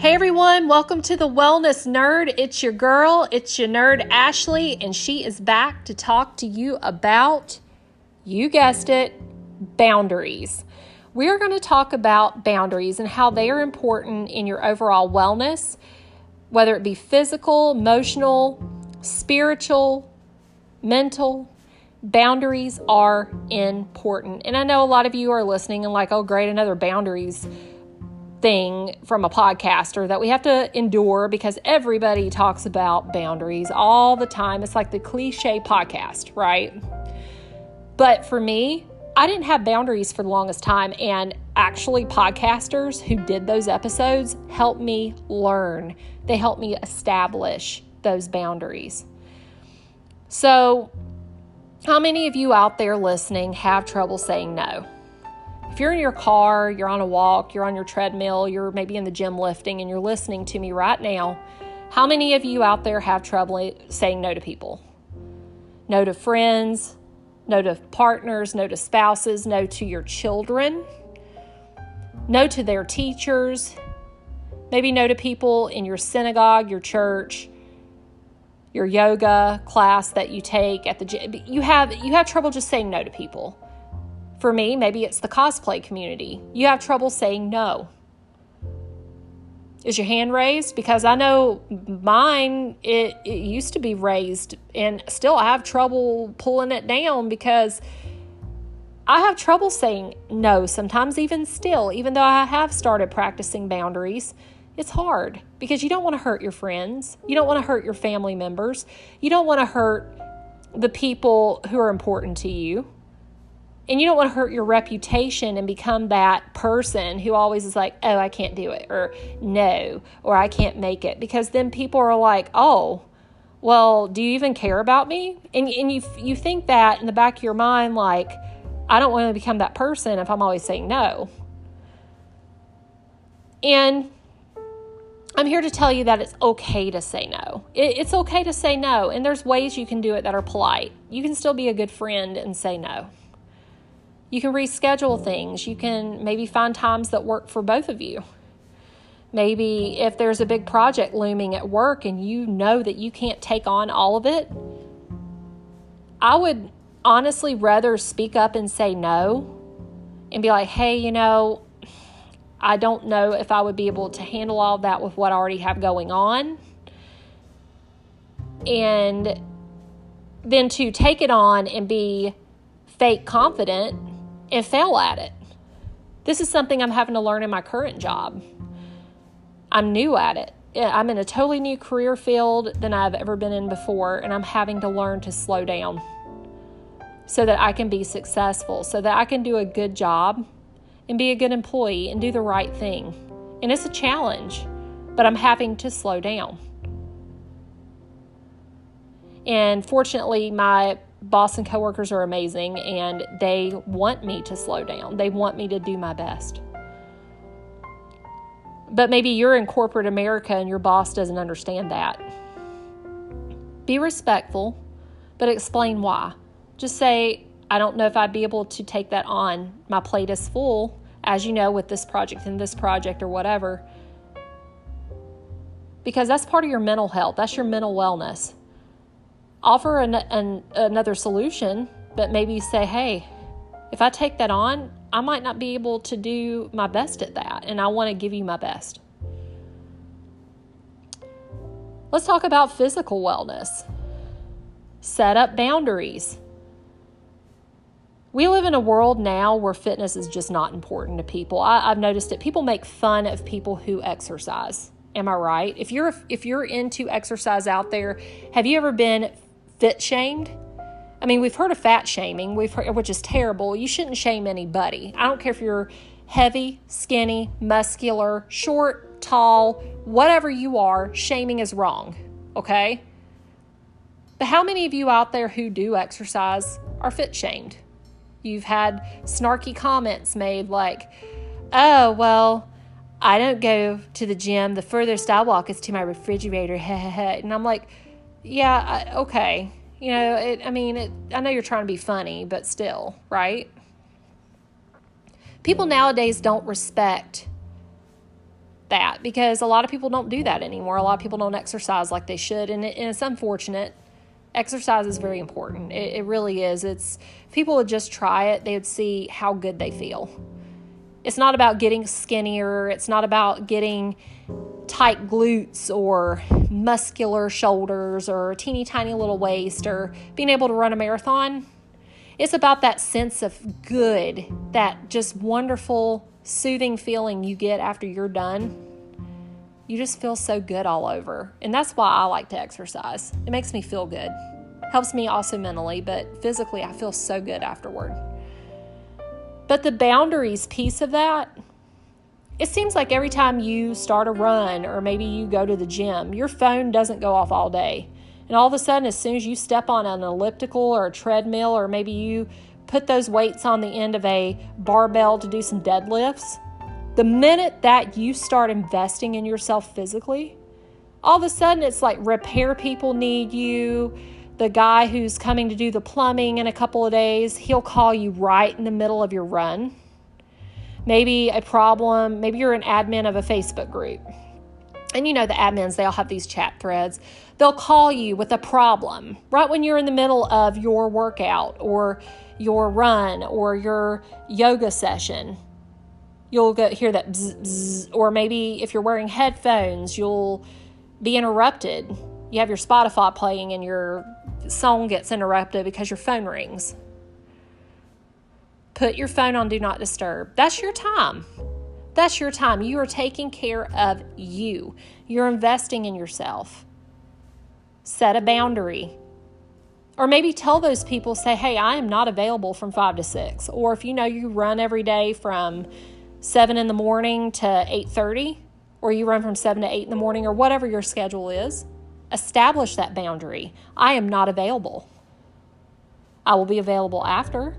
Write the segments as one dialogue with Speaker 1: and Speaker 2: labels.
Speaker 1: Hey everyone, welcome to the Wellness Nerd. It's your girl, it's your nerd Ashley, and she is back to talk to you about, you guessed it, boundaries. We are going to talk about boundaries and how they are important in your overall wellness, whether it be physical, emotional, spiritual, mental. Boundaries are important. And I know a lot of you are listening and like, oh, great, another boundaries thing from a podcaster that we have to endure because everybody talks about boundaries all the time. It's like the cliche podcast, right? But for me, I didn't have boundaries for the longest time. And actually, podcasters who did those episodes helped me learn, they helped me establish those boundaries. So, how many of you out there listening have trouble saying no? If you're in your car, you're on a walk, you're on your treadmill, you're maybe in the gym lifting, and you're listening to me right now, how many of you out there have trouble saying no to people? No to friends, no to partners, no to spouses, no to your children, no to their teachers, maybe no to people in your synagogue, your church, your yoga class that you take at the gym. You have you have trouble just saying no to people. For me, maybe it's the cosplay community. You have trouble saying no. Is your hand raised? Because I know mine, it, it used to be raised, and still I have trouble pulling it down because I have trouble saying no sometimes, even still, even though I have started practicing boundaries. It's hard because you don't want to hurt your friends. You don't want to hurt your family members. You don't want to hurt the people who are important to you. And you don't want to hurt your reputation and become that person who always is like, oh, I can't do it, or no, or I can't make it. Because then people are like, oh, well, do you even care about me? And, and you, you think that in the back of your mind, like, I don't want to become that person if I'm always saying no. And I'm here to tell you that it's okay to say no. It, it's okay to say no, and there's ways you can do it that are polite. You can still be a good friend and say no. You can reschedule things. You can maybe find times that work for both of you. Maybe if there's a big project looming at work and you know that you can't take on all of it, I would honestly rather speak up and say no and be like, hey, you know, I don't know if I would be able to handle all of that with what I already have going on. And then to take it on and be fake confident and fail at it. This is something I'm having to learn in my current job. I'm new at it. I'm in a totally new career field than I've ever been in before, and I'm having to learn to slow down so that I can be successful, so that I can do a good job and be a good employee and do the right thing. And it's a challenge, but I'm having to slow down. And fortunately, my boss and coworkers are amazing and they want me to slow down. They want me to do my best. But maybe you're in corporate America and your boss doesn't understand that. Be respectful, but explain why. Just say, I don't know if I'd be able to take that on. My plate is full, as you know, with this project and this project or whatever. Because that's part of your mental health, that's your mental wellness offer an, an, another solution, but maybe say, hey, if I take that on, I might not be able to do my best at that, and I want to give you my best. Let's talk about physical wellness. Set up boundaries. We live in a world now where fitness is just not important to people. I, have noticed it. People make fun of people who exercise. Am I right? If you're if you're into exercise out there, have you ever been fit shamed. I mean, we've heard of fat shaming, we've heard, which is terrible. You shouldn't shame anybody. I don't care if you're heavy, skinny, muscular, short, tall, whatever you are, shaming is wrong, okay? But how many of you out there who do exercise are fit shamed? You've had snarky comments made like, oh, well, I don't go to the gym. The furthest I walk is to my refrigerator. and I'm like, yeah, I, okay. You know, it, I mean, it, I know you're trying to be funny, but still, right? People nowadays don't respect that because a lot of people don't do that anymore. A lot of people don't exercise like they should, and, it, and it's unfortunate. Exercise is very important. It, it really is. It's people would just try it, they would see how good they feel. It's not about getting skinnier. It's not about getting tight glutes or muscular shoulders or a teeny tiny little waist or being able to run a marathon. It's about that sense of good, that just wonderful, soothing feeling you get after you're done. You just feel so good all over. And that's why I like to exercise. It makes me feel good. Helps me also mentally, but physically, I feel so good afterward. But the boundaries piece of that, it seems like every time you start a run or maybe you go to the gym, your phone doesn't go off all day. And all of a sudden, as soon as you step on an elliptical or a treadmill, or maybe you put those weights on the end of a barbell to do some deadlifts, the minute that you start investing in yourself physically, all of a sudden it's like repair people need you the guy who's coming to do the plumbing in a couple of days, he'll call you right in the middle of your run. Maybe a problem, maybe you're an admin of a Facebook group. And you know, the admins, they all have these chat threads. They'll call you with a problem right when you're in the middle of your workout or your run or your yoga session. You'll go, hear that bzz, bzz, or maybe if you're wearing headphones, you'll be interrupted. You have your Spotify playing and your song gets interrupted because your phone rings. Put your phone on Do Not Disturb. That's your time. That's your time. You are taking care of you, you're investing in yourself. Set a boundary. Or maybe tell those people, say, hey, I am not available from five to six. Or if you know you run every day from seven in the morning to eight thirty, or you run from seven to eight in the morning, or whatever your schedule is, establish that boundary. I am not available. I will be available after,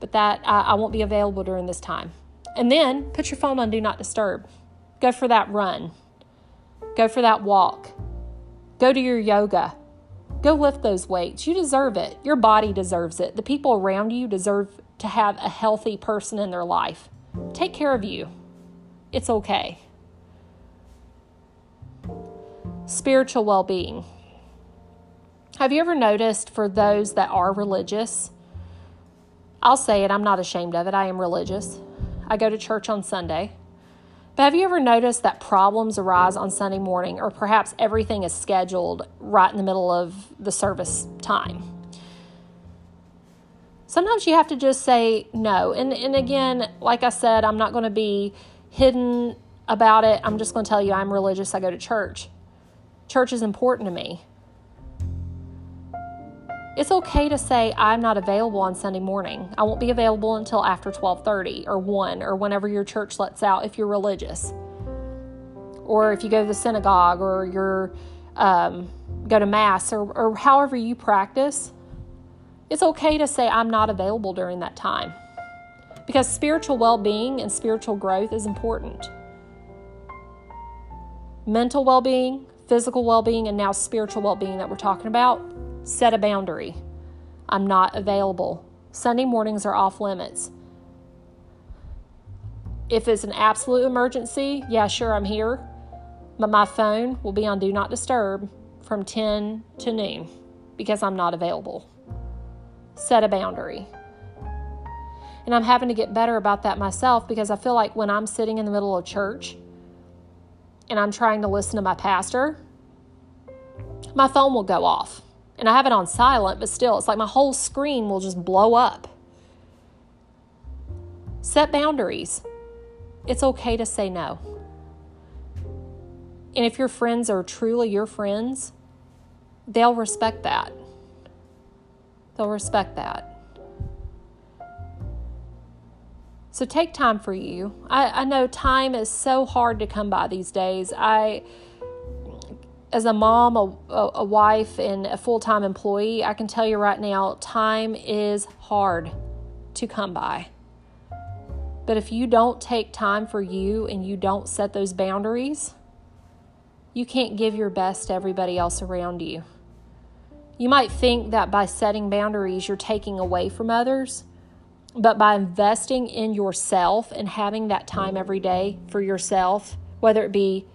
Speaker 1: but that I, won't be available during this time. And then put your phone on do not disturb. Go for that run. Go for that walk. Go to your yoga. Go lift those weights. You deserve it. Your body deserves it. The people around you deserve to have a healthy person in their life. Take care of you. It's okay spiritual well being. Have you ever noticed for those that are religious? I'll say it, I'm not ashamed of it. I am religious. I go to church on Sunday. But have you ever noticed that problems arise on Sunday morning, or perhaps everything is scheduled right in the middle of the service time? Sometimes you have to just say no. And, and again, like I said, I'm not going to be hidden about it. I'm just going to tell you I'm religious. I go to church. Church is important to me. It's okay to say I'm not available on Sunday morning. I won't be available until after 12:30 or 1 or whenever your church lets out if you're religious. Or if you go to the synagogue or you're um, go to mass or, or however you practice, it's okay to say I'm not available during that time. Because spiritual well-being and spiritual growth is important. Mental well-being, physical well being and now spiritual well being that we're talking about, set a boundary. I'm not available. Sunday mornings are off limits. If it's an absolute emergency, yeah, sure, I'm here. But my phone will be on Do Not Disturb from 10 to noon because I'm not available. Set a boundary. And I'm having to get better about that myself because I feel like when I'm sitting in the middle of church and I'm trying to listen to my pastor, my phone will go off. And I have it on silent, but still, it's like my whole screen will just blow up. Set boundaries. It's okay to say no. And if your friends are truly your friends, they'll respect that. They'll respect that. So take time for you. I, I know time is so hard to come by these days. I as a mom, a, a wife, and a full time employee, I can tell you right now, time is hard to come by. But if you don't take time for you and you don't set those boundaries, you can't give your best to everybody else around you. You might think that by setting boundaries, you're taking away from others, but by investing in yourself and having that time every day for yourself, whether it be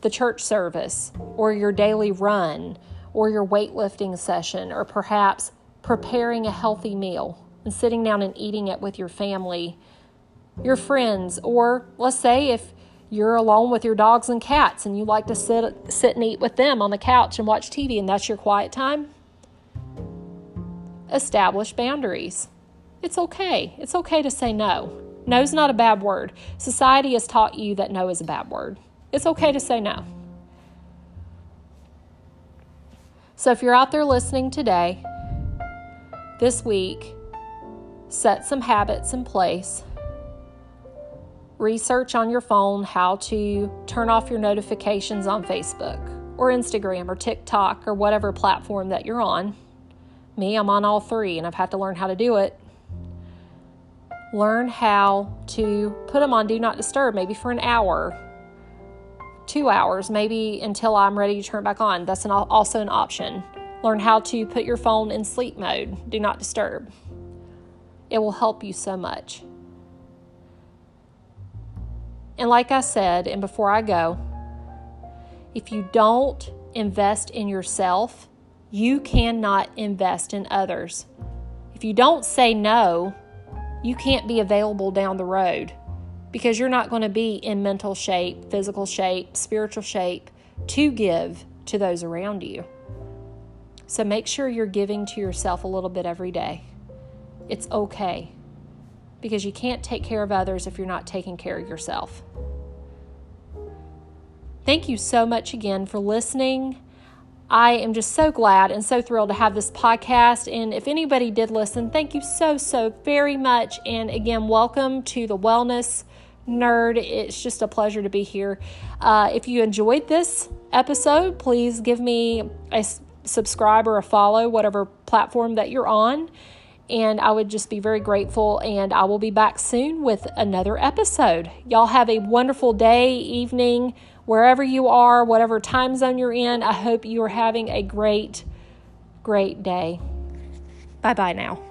Speaker 1: the church service or your daily run or your weightlifting session or perhaps preparing a healthy meal and sitting down and eating it with your family, your friends, or let's say if you're alone with your dogs and cats and you like to sit sit and eat with them on the couch and watch TV and that's your quiet time, establish boundaries. It's okay. It's okay to say no. No's not a bad word. Society has taught you that no is a bad word. It's okay to say no. So if you're out there listening today, this week, set some habits in place. Research on your phone how to turn off your notifications on Facebook or Instagram or TikTok or whatever platform that you're on. Me, I'm on all three and I've had to learn how to do it. Learn how to put them on Do Not Disturb, maybe for an hour, two hours, maybe until I'm ready to turn it back on. That's an, also an option. Learn how to put your phone in sleep mode, Do Not Disturb. It will help you so much. And like I said, and before I go, if you don't invest in yourself, you cannot invest in others. If you don't say no, you can't be available down the road because you're not going to be in mental shape, physical shape, spiritual shape to give to those around you. So make sure you're giving to yourself a little bit every day. It's okay because you can't take care of others if you're not taking care of yourself. Thank you so much again for listening. I am just so glad and so thrilled to have this podcast. And if anybody did listen, thank you so, so very much. And again, welcome to the Wellness Nerd. It's just a pleasure to be here. Uh, if you enjoyed this episode, please give me a subscribe or a follow, whatever platform that you're on. And I would just be very grateful. And I will be back soon with another episode. Y'all have a wonderful day, evening wherever you are, whatever time zone you're in, I hope you are having a great, great day. Bye bye now.